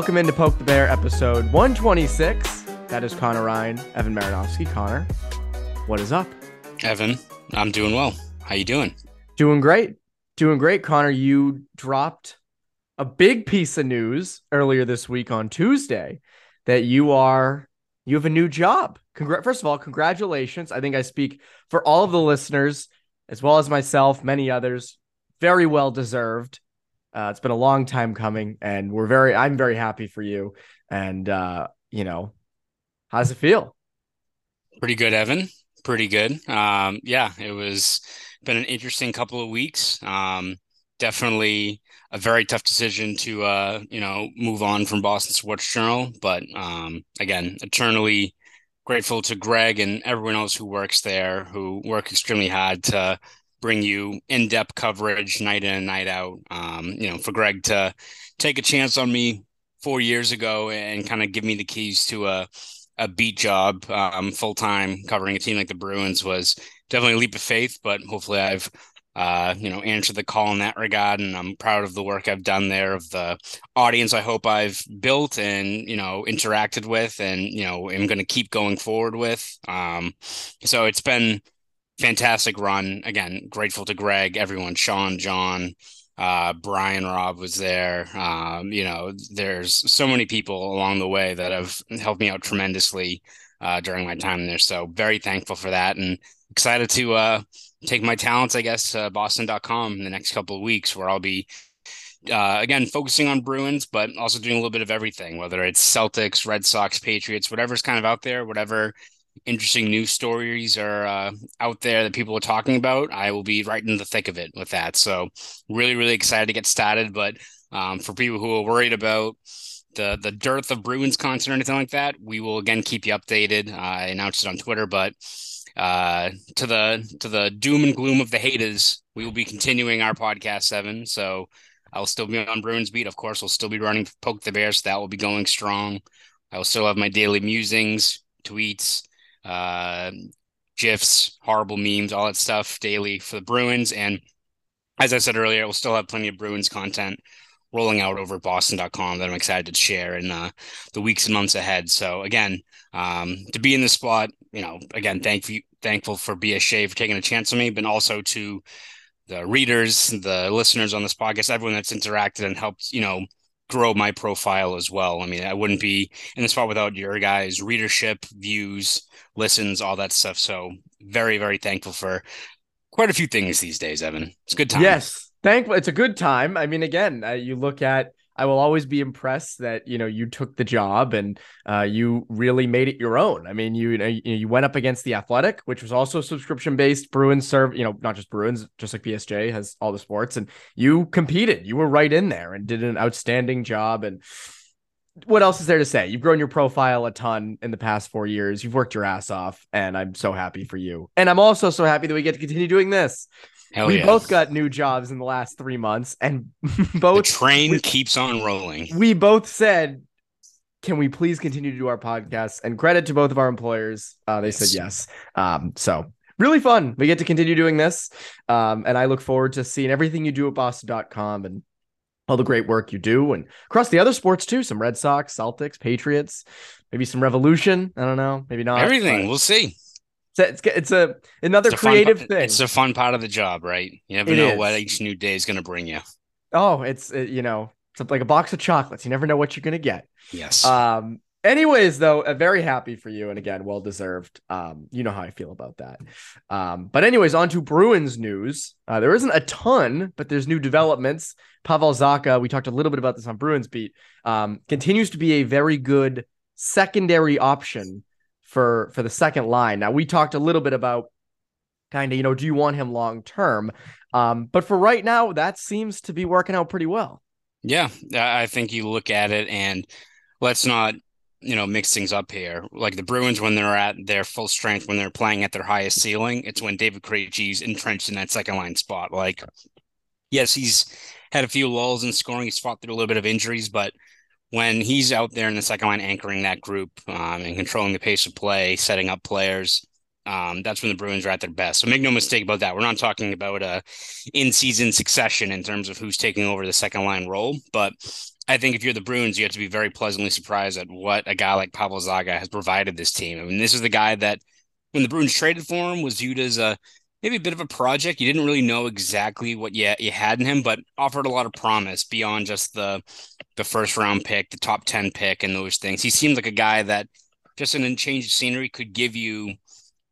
Welcome into Poke the Bear episode 126. That is Connor Ryan, Evan Marinofsky. Connor, what is up? Evan, I'm doing well. How you doing? Doing great. Doing great. Connor, you dropped a big piece of news earlier this week on Tuesday that you are you have a new job. Congra- First of all, congratulations. I think I speak for all of the listeners as well as myself, many others. Very well deserved. Uh, it's been a long time coming, and we're very. I'm very happy for you. And uh, you know, how does it feel? Pretty good, Evan. Pretty good. Um, yeah, it was been an interesting couple of weeks. Um, definitely a very tough decision to uh, you know move on from Boston Sports Journal, but um, again, eternally grateful to Greg and everyone else who works there, who work extremely hard to bring you in-depth coverage night in and night out. Um, you know, for Greg to take a chance on me four years ago and kind of give me the keys to a a beat job um, full time covering a team like the Bruins was definitely a leap of faith, but hopefully I've uh, you know answered the call in that regard, and I'm proud of the work I've done there, of the audience I hope I've built and you know interacted with, and you know am going to keep going forward with. Um, so it's been fantastic run. Again, grateful to Greg, everyone, Sean, John, uh, Brian Rob was there. Um, you know, there's so many people along the way that have helped me out tremendously uh, during my time there. So very thankful for that and excited to uh, take my talents, I guess, to boston.com in the next couple of weeks where I'll be uh, again, focusing on Bruins, but also doing a little bit of everything, whether it's Celtics, Red Sox, Patriots, whatever's kind of out there, whatever interesting news stories are uh, out there that people are talking about, I will be right in the thick of it with that. So really, really excited to get started. But um, for people who are worried about the the dearth of Bruins content or anything like that, we will again keep you updated. I announced it on Twitter, but uh, to the to the doom and gloom of the haters, we will be continuing our podcast seven. So I'll still be on Bruins beat. Of course, we'll still be running Poke the Bears. So that will be going strong. I will still have my daily musings, tweets, uh, gifs, horrible memes, all that stuff daily for the Bruins. And as I said earlier, we'll still have plenty of Bruins content rolling out over boston.com that I'm excited to share in uh, the weeks and months ahead. So again, um, to be in this spot, you know, again, thank you, thankful for BSJ for taking a chance on me, but also to the readers, the listeners on this podcast, everyone that's interacted and helped, you know, grow my profile as well. I mean, I wouldn't be in the spot without your guys' readership, views, listens, all that stuff. So very, very thankful for quite a few things these days, Evan. It's a good time. Yes, thankful. It's a good time. I mean, again, uh, you look at. I will always be impressed that you know you took the job and uh, you really made it your own. I mean, you, you know you went up against the Athletic, which was also subscription based. Bruins serve, you know, not just Bruins, just like BSJ has all the sports, and you competed. You were right in there and did an outstanding job. And what else is there to say? You've grown your profile a ton in the past four years. You've worked your ass off, and I'm so happy for you. And I'm also so happy that we get to continue doing this. Hell we yeah. both got new jobs in the last three months, and both the train we, keeps on rolling. we both said, "Can we please continue to do our podcast?" And credit to both of our employers, uh, they Yes. said yes. Um, so really fun. We get to continue doing this, um, and I look forward to seeing everything you do at Boston.com and all the great work you do and across the other sports too. Some Red Sox, Celtics, Patriots, maybe some Revolution. I don't know, maybe not. Everything. We'll see. It's it's, a another it's a creative fun, thing. It's a fun part of the job, right? You never it know is. what each new day is going to bring you. Oh, it's it, you know, it's like a box of chocolates. You never know what you're going to get. Yes. Um. Anyways, though, uh, very happy for you, and again, well deserved. Um, you know how I feel about that. Um, but anyways, on to Bruins news. Uh, there isn't a ton, but there's new developments. Pavel Zacha, we talked a little bit about this on Bruins beat. Um, continues to be a very good secondary option for for the second line. Now we talked a little bit about kind of you know do you want him long term, um, but for right now that seems to be working out pretty well. Yeah, I think you look at it and let's not you know mix things up here. Like the Bruins when they're at their full strength, when they're playing at their highest ceiling, it's when David Krejci's entrenched in that second line spot. Like, yes, he's had a few lulls in scoring. He's fought through a little bit of injuries, but when he's out there in the second line anchoring that group um, and controlling the pace of play, setting up players, um, that's when the Bruins are at their best. So make no mistake about that. We're not talking about a in-season succession in terms of who's taking over the second line role, but I think if you're the Bruins, you have to be very pleasantly surprised at what a guy like Pavel Zacha has provided this team. I mean, this is the guy that when the Bruins traded for him was viewed as a maybe a bit of a project. You didn't really know exactly what you, you had in him, but offered a lot of promise beyond just the the first round pick, the top 10 pick, and those things. He seemed like a guy that just in a change of scenery could give you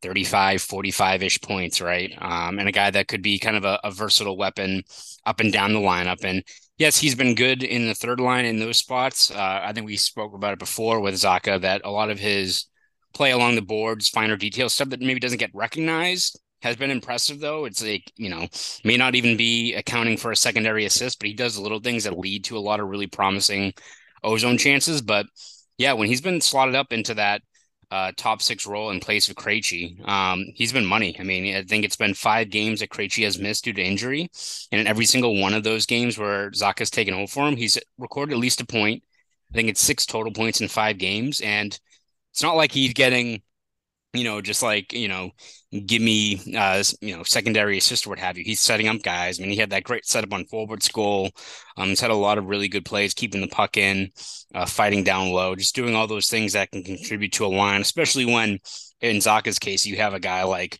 35, 45 ish points, right? Um, and a guy that could be kind of a, a, versatile weapon up and down the lineup. And yes, he's been good in the third line in those spots. Uh, I think we spoke about it before with Zacha that a lot of his play along the boards, finer detail stuff that maybe doesn't get recognized has been impressive though. It's like, you know, may not even be accounting for a secondary assist, but he does little things that lead to a lot of really promising ozone chances. But yeah, when he's been slotted up into that uh, top six role in place of Krejci, um, he's been money. I mean, I think it's been five games that Krejci has missed due to injury. And in every single one of those games where Zacha's taken over for him, he's recorded at least a point. I think it's six total points in five games. And it's not like he's getting you know, just like, you know, give me, uh, you know, secondary assist or what have you. He's setting up guys. I mean, he had that great setup on forward goal. Um, he's had a lot of really good plays, keeping the puck in, uh, fighting down low, just doing all those things that can contribute to a line, especially when in Zacha's case, you have a guy like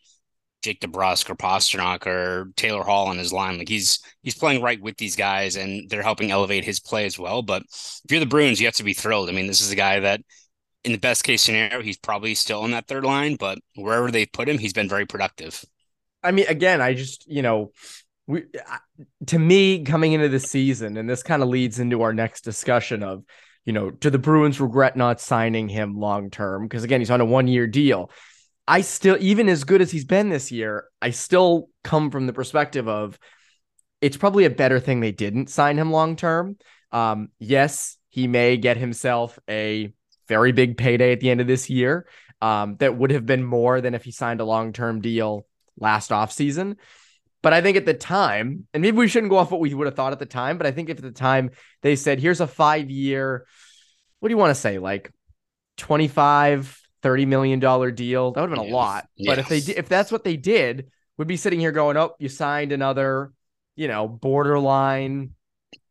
Jake DeBrusk or Pastrnak or Taylor Hall on his line. Like he's he's playing right with these guys and they're helping elevate his play as well. But if you're the Bruins, you have to be thrilled. I mean, this is a guy that in the best case scenario, he's probably still on that third line, but wherever they put him, he's been very productive. I mean, again, I just, you know, we to me coming into the season, and this kind of leads into our next discussion of, you know, do the Bruins regret not signing him long term? Because again, he's on a one year deal. I still, even as good as he's been this year, I still come from the perspective of it's probably a better thing they didn't sign him long term. Um, yes, he may get himself a very big payday at the end of this year. Um, that would have been more than if he signed a long term deal last offseason. But I think at the time, and maybe we shouldn't go off what we would have thought at the time, but I think if at the time they said, here's a five year, what do you want to say, like 25, 30 million dollar deal, that would have been a lot. But if they if that's what they did, would be sitting here going, oh, you signed another, you know, borderline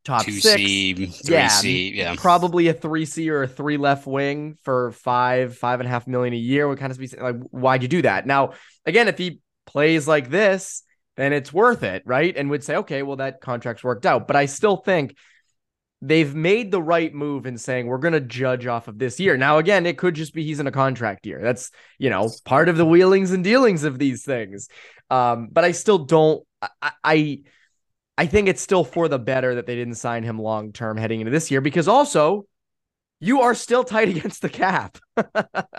top two six. C, yeah, C, yeah, probably a three C or a three left wing for five, five and a half million a year would kind of be like, why'd you do that? Now, again, if he plays like this, then it's worth it, right? And would say, okay, well, that contract's worked out. But I still think they've made the right move in saying we're going to judge off of this year. Now, again, it could just be he's in a contract year. That's, you know, part of the wheelings and dealings of these things. Um, but I still don't, I, I I think it's still for the better that they didn't sign him long term heading into this year because also you are still tight against the cap.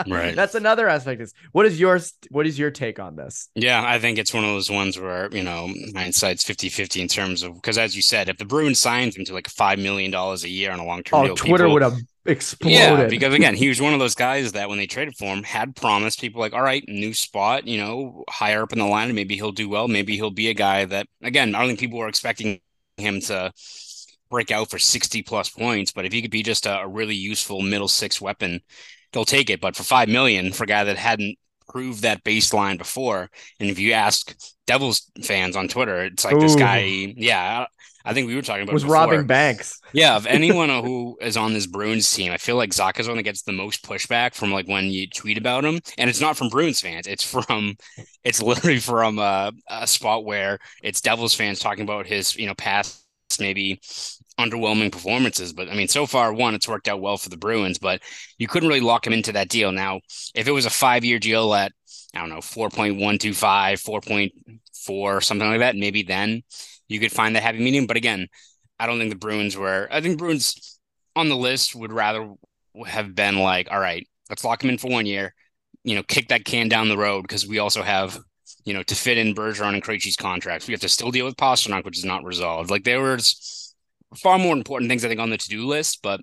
right. That's another aspect. Is what is yours? What is your take on this? Yeah, I think it's one of those ones where, you know, hindsight's 50 50 in terms of because as you said, if the Bruins signed him to like $5 million a year on a long term oh, deal, Twitter people, would have exploded. Yeah, because again, he was one of those guys that when they traded for him had promised people like, all right, new spot, you know, higher up in the line, maybe he'll do well. Maybe he'll be a guy that, again, I don't think people were expecting him to break out for 60 plus points, but if he could be just a, a really useful middle six weapon, they'll take it. But for five million for a guy that hadn't proved that baseline before, and if you ask Devils fans on Twitter, it's like Ooh. this guy, yeah. I think we were talking about was robbing banks. Yeah, of anyone who is on this Bruins team, I feel like Zacha's one that gets the most pushback from like when you tweet about him, and it's not from Bruins fans. It's from, it's literally from a, a spot where it's Devils fans talking about his you know past maybe underwhelming performances. But I mean, so far, one, it's worked out well for the Bruins, but you couldn't really lock him into that deal. Now, if it was a five year deal at, I don't know, 4.125, 4.4, something like that, maybe then you could find the happy medium. But again, I don't think the Bruins were, I think Bruins on the list would rather have been like, all right, let's lock him in for one year, you know, kick that can down the road because we also have you know, to fit in Bergeron and Krejci's contracts. We have to still deal with Pastrnak, which is not resolved. Like there was far more important things I think on the to-do list, but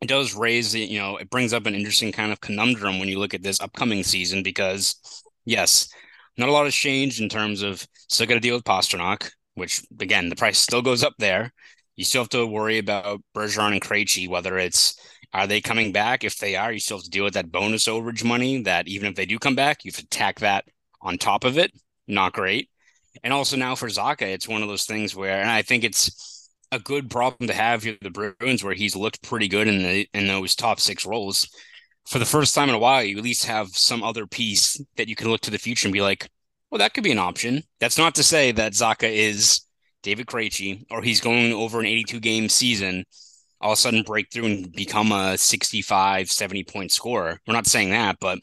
it does raise you know, it brings up an interesting kind of conundrum when you look at this upcoming season because yes, not a lot has changed in terms of still got to deal with Pastrnak, which again the price still goes up there. You still have to worry about Bergeron and Krejci, whether it's are they coming back? If they are, you still have to deal with that bonus overage money. That even if they do come back, you have to tack that on top of it. Not great. And also now for Zacha, it's one of those things where, and I think it's a good problem to have here the Bruins, where he's looked pretty good in the in those top six roles. For the first time in a while, you at least have some other piece that you can look to the future and be like, well, that could be an option. That's not to say that Zacha is David Krejci or he's going over an 82 game season, all of a sudden break through and become a 65, 70 point scorer. We're not saying that, but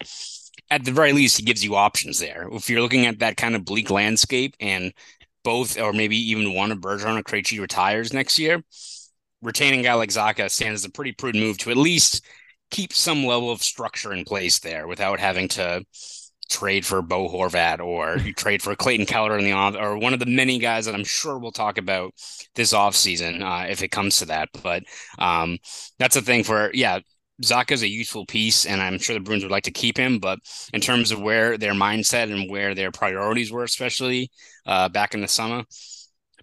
at the very least, he gives you options there. If you're looking at that kind of bleak landscape and both, or maybe even one of Bergeron or Krejci retires next year, retaining a guy like Zacha stands as a pretty prudent move to at least keep some level of structure in place there without having to trade for Bo Horvat or you trade for Clayton Keller in the off or one of the many guys that I'm sure we'll talk about this offseason uh, if it comes to that. But um, that's a thing for, yeah, Zacha's a useful piece, and I'm sure the Bruins would like to keep him. But in terms of where their mindset and where their priorities were, especially uh, back in the summer,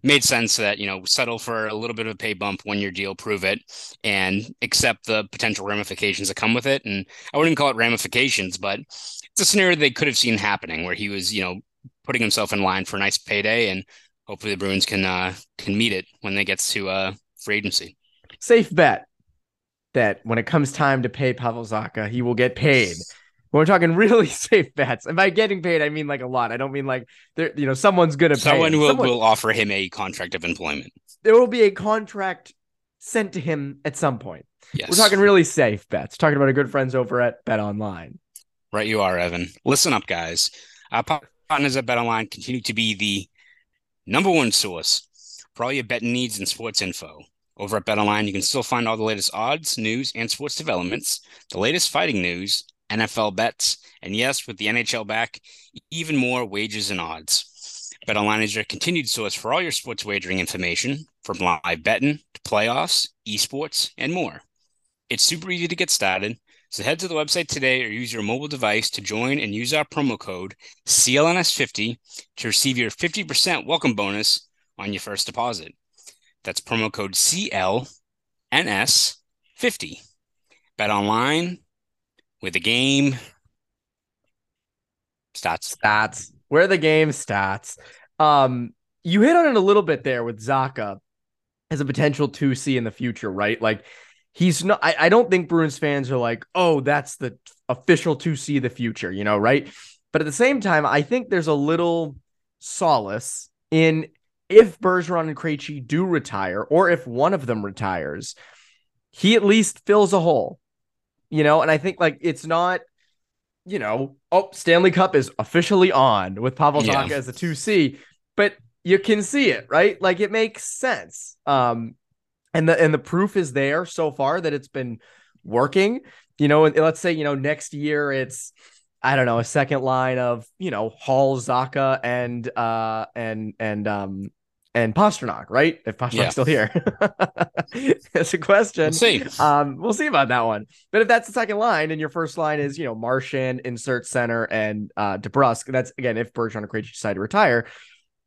made sense that you know settle for a little bit of a pay bump one year deal, prove it, and accept the potential ramifications that come with it. And I wouldn't call it ramifications, but it's a scenario they could have seen happening where he was you know putting himself in line for a nice payday, and hopefully the Bruins can uh, can meet it when they gets to uh, free agency. Safe bet that when it comes time to pay Pavel Zacha, he will get paid. We're talking really safe bets, and by getting paid, I mean like a lot. I don't mean like there, you know, someone's gonna someone pay. will Someone, will offer him a contract of employment. There will be a contract sent to him at some point. Yes, We're talking really safe bets. Talking about our good friends over at Bet Online. Right, you are, Evan. Listen up, guys. Our partners at Bet Online continue to be the number one source for all your betting needs and sports info. Over at BetOnline, you can still find all the latest odds, news, and sports developments, the latest fighting news, NFL bets, and yes, with the NHL back, even more wages and odds. BetOnline is your continued source for all your sports wagering information, from live betting to playoffs, esports, and more. It's super easy to get started, so head to the website today or use your mobile device to join and use our promo code CLNS50 to receive your 50% welcome bonus on your first deposit. That's promo code CLNS50. Bet online with the game stats. Stats. Where the game stats. Um, you hit on it a little bit there with Zacha as a potential 2C in the future, right? Like he's not I, I don't think Bruins fans are like, oh, that's the official 2C of the future, you know, right? But at the same time, I think there's a little solace in if Bergeron and Krejci do retire, or if one of them retires, he at least fills a hole, you know. And I think like it's not, you know, oh Stanley Cup is officially on with Pavel Yeah. Zacha as a two C, but you can see it, right? Like it makes sense. Um, and the and the proof is there so far that it's been working. You know, and let's say you know next year it's I don't know a second line of you know Hall, Zacha, and uh and and um and Pastrnak, right? If Pastrnak's Yeah. still here, it's a question. We'll see. Um, we'll see about that one. But if that's the second line, and your first line is you know Marchand, insert center, and uh DeBrusk, that's again if Bergeron and Krejci decide to retire,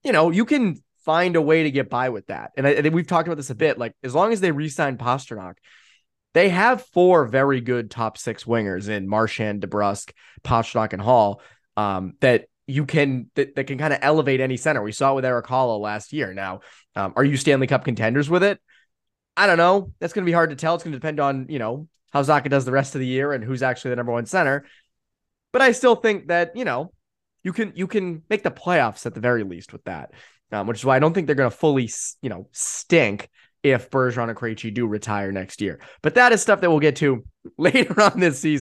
you know you can find a way to get by with that. And I, I think we've talked about this a bit. Like as long as they re-sign Pastrnak, they have four very good top six wingers in Marchand, DeBrusk, Pastrnak, and Hall. Um, that you can that, that can kind of elevate any center. We saw it with Erik Haula last year. Now, um, are you Stanley Cup contenders with it? I don't know. That's going to be hard to tell. It's going to depend on you know how Zacha does the rest of the year and who's actually the number one center. But I still think that you know you can you can make the playoffs at the very least with that, um, which is why I don't think they're going to fully you know stink if Bergeron and Krejci do retire next year. But that is stuff that we'll get to later on this season.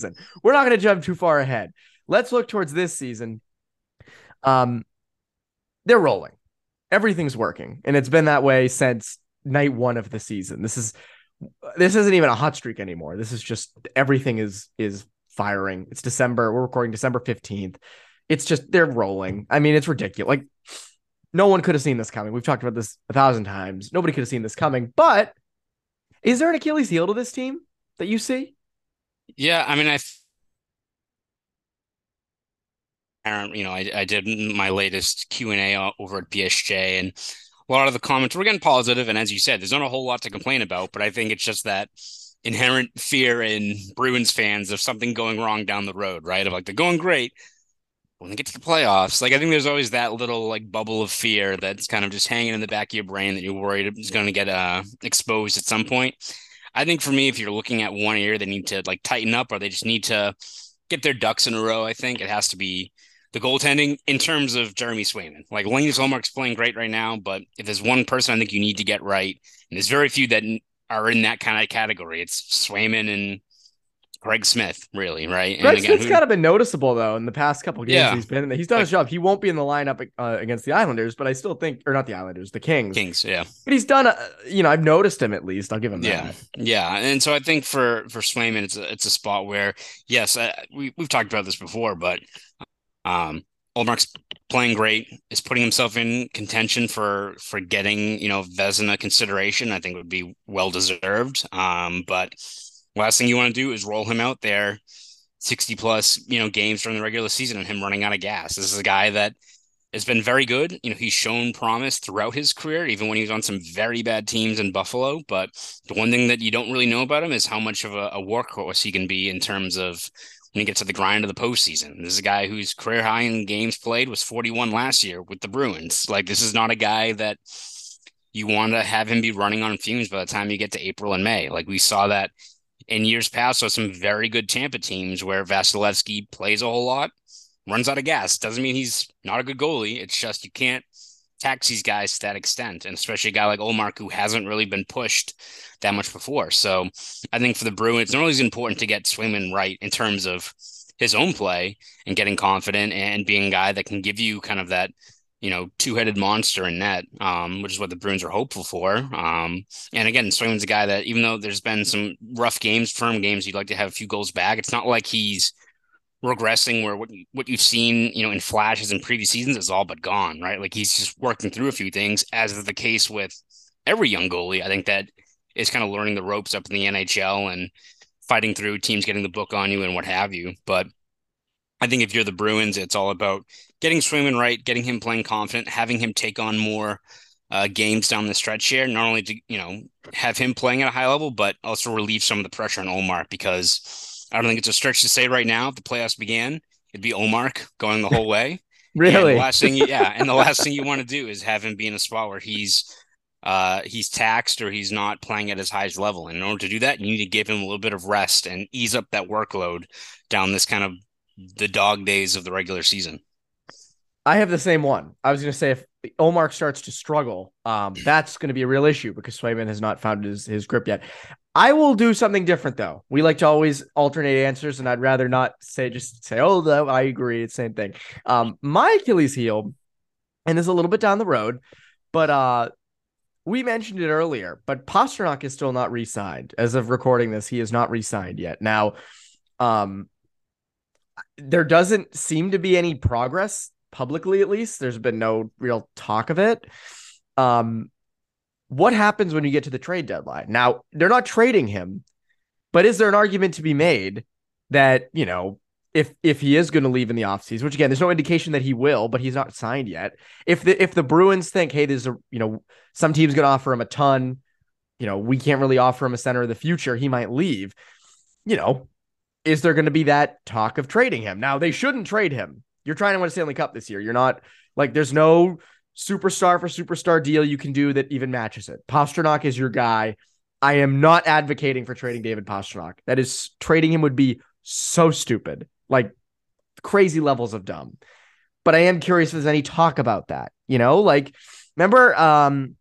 BlueNile.com. We're not going to jump too far ahead. Let's look towards this season. Um, they're rolling. Everything's working, and it's been that way since night one of the season. This is this isn't even a hot streak anymore. This is just everything is is firing. It's December. We're recording December 15th. It's just they're rolling. I mean, it's ridiculous. Like no one could have seen this coming. We've talked about this a thousand times. Nobody could have seen this coming. But is there an Achilles heel to this team that you see? Yeah, I mean, I, you know, I, I did my latest Q and A over at BSJ, and a lot of the comments were again positive. And as you said, there's not a whole lot to complain about, but I think it's just that inherent fear in Bruins fans of something going wrong down the road, right? Of like they're going great. When they get to the playoffs, like I think there's always that little like bubble of fear that's kind of just hanging in the back of your brain that you're worried is going to get uh, exposed at some point. I think for me, if you're looking at one year, they need to like tighten up or they just need to get their ducks in a row. I think it has to be the goaltending in terms of Jeremy Swayman. Like Linus Ullmark's playing great right now, but if there's one person I think you need to get right, and there's very few that are in that kind of category, it's Swayman and Craig Smith, really, right? Craig again, Smith's who... kind of been noticeable though in the past couple games yeah. he's been. He's done like, his job. He won't be in the lineup uh, against the Islanders, but I still think, or not the Islanders, the Kings. Kings, yeah. But he's done. A, you know, I've noticed him at least. I'll give him yeah. that. Yeah, and so I think for for Swayman, it's a it's a spot where yes, I, we we've talked about this before, but um, playing great, is putting himself in contention for for getting you know Vezina consideration. I think would be well deserved. Um, but last thing you want to do is roll him out there 60 plus, you know, games during the regular season and him running out of gas. This is a guy that has been very good. You know, he's shown promise throughout his career, even when he was on some very bad teams in Buffalo. But the one thing that you don't really know about him is how much of a, a workhorse he can be in terms of when he gets to the grind of the postseason. This is a guy whose career high in games played was 41 last year with the Bruins. Like, this is not a guy that you want to have him be running on fumes by the time you get to April and May. Like, we saw that in years past with some very good Tampa teams where Vasilevskiy plays a whole lot, runs out of gas. Doesn't mean he's not a good goalie. It's just you can't tax these guys to that extent, and especially a guy like Ullmark who hasn't really been pushed that much before. So I think for the Bruins, it's always important to get Swayman right in terms of his own play and getting confident and being a guy that can give you kind of that you know, two-headed monster in net, um, which is what the Bruins are hopeful for. Um, and again, Swayman's a guy that even though there's been some rough games, firm games, you'd like to have a few goals back. It's not like he's regressing where what what you've seen, you know, in flashes in previous seasons is all but gone, right? Like he's just working through a few things, as is the case with every young goalie. I think that is kind of learning the ropes up in the NHL and fighting through teams getting the book on you and what have you. But I think if you're the Bruins, it's all about getting Swayman right, getting him playing confident, having him take on more uh, games down the stretch here. Not only to you know have him playing at a high level, but also relieve some of the pressure on Ullmark because I don't think it's a stretch to say right now if the playoffs began, it'd be Ullmark going the whole way. really? And last thing, you, yeah, and the last thing you want to do is have him be in a spot where he's uh, he's taxed or he's not playing at his highest level. And in order to do that, you need to give him a little bit of rest and ease up that workload down this kind of the dog days of the regular season. I have the same one. I was going to say if Ullmark starts to struggle, um, that's going to be a real issue because Swayman has not found his, his grip yet. I will do something different though. We like to always alternate answers, and I'd rather not say just say, "Oh, no, I agree." It's the same thing. Um, my Achilles heel, and this is a little bit down the road, but uh, we mentioned it earlier. But Pastrnak is still not re-signed as of recording this. He is not re-signed yet. Now, um, there doesn't seem to be any progress publicly at least. There's been no real talk of it. Um what happens when you get to the trade deadline? Now they're not trading him but is there an argument to be made that you know if if he is going to leave in the offseason which again there's no indication that he will but he's not signed yet. If the if the bruins think hey there's a you know some team's going to offer him a ton you know we can't really offer him a center of the future he might leave. You know is there going to be that talk of trading him now they shouldn't trade him you're trying to win a Stanley Cup this year. You're not like there's no superstar for superstar deal you can do that even matches it. Pastrnak is your guy. I am not advocating for trading David Pastrnak. That is trading him would be so stupid, like crazy levels of dumb. But I am curious if there's any talk about that. You know, like remember um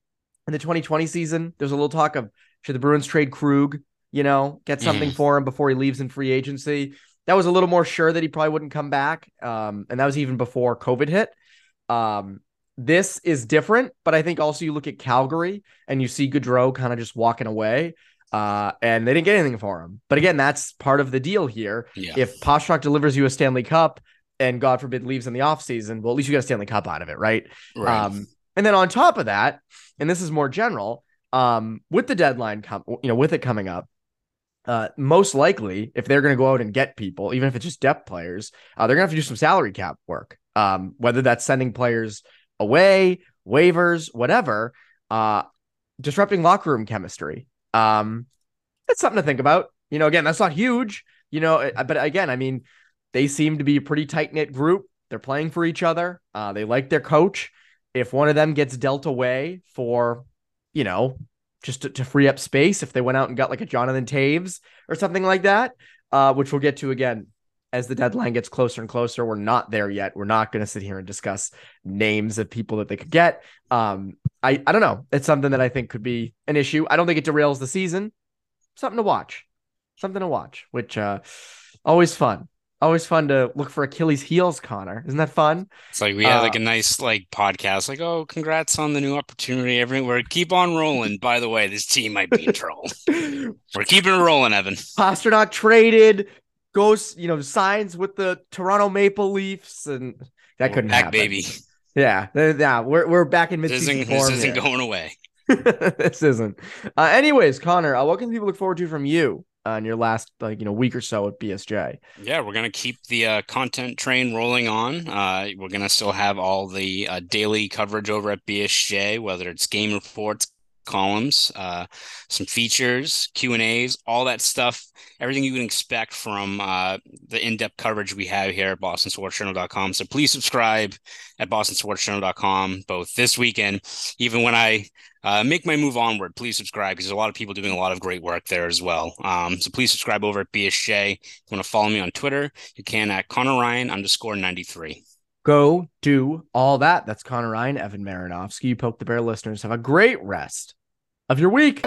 in the 2020 season, there's a little talk of should the Bruins trade Krug, you know, get something mm. for him before he leaves in free agency that was a little more sure that he probably wouldn't come back. Um, and that was even before COVID hit. Um, this is different, but I think also you look at Calgary and you see Gaudreau kind of just walking away. Uh, and they didn't get anything for him. But again, that's part of the deal here. Yeah. If Pastrnak delivers you a Stanley Cup and God forbid leaves in the offseason, well, at least you got a Stanley Cup out of it, right? right. Um, and then on top of that, and this is more general, um, with the deadline come, you know, with it coming up, uh, most likely, if they're going to go out and get people, even if it's just depth players, uh, they're going to have to do some salary cap work. Um, whether that's sending players away, waivers, whatever, uh, disrupting locker room chemistry. Um, it's something to think about. You know, again, that's not huge. You know, uh, but again, I mean, they seem to be a pretty tight knit group. They're playing for each other. Uh, they like their coach. If one of them gets dealt away for, you know, just to, to, free up space if they went out and got like a Jonathan Toews or something like that, uh, which we'll get to again as the deadline gets closer and closer. We're not there yet. We're not going to sit here and discuss names of people that they could get. Um, I, I don't know. It's something that I think could be an issue. I don't think it derails the season. Something to watch. Something to watch, which uh, always fun always fun to look for Achilles heels, Connor. Isn't that fun? It's like we had uh, like a nice like podcast, like, oh, congrats on the new opportunity. Everywhere. Keep on rolling. By the way, this team might be in trouble. We're keeping it rolling, Evan. Pastrnak traded, goes, you know, signs with the Toronto Maple Leafs, and that couldn't back, happen. baby. Yeah, yeah, we're we're back in mid-season this isn't, form. This isn't here. going away. this isn't. Uh, anyways, Connor, uh, what can people look forward to from you uh, in your last like you know week or so at BSJ. Yeah, we're gonna keep the uh, content train rolling on. Uh, we're gonna still have all the uh, daily coverage over at BSJ, whether it's game reports, columns, uh, some features, Q and A's, all that stuff. Everything you can expect from uh, the in-depth coverage we have here at BostonSportsJournal.com. So please subscribe at BostonSportsJournal.com both this weekend, even when I uh, make my move onward. Please subscribe because there's a lot of people doing a lot of great work there as well. Um, so please subscribe over at BSJ. If you want to follow me on Twitter, you can at Connor Ryan underscore 93 go do all that. That's Connor Ryan, Evan Marinofsky. You poke the bear listeners. Have a great rest of your week.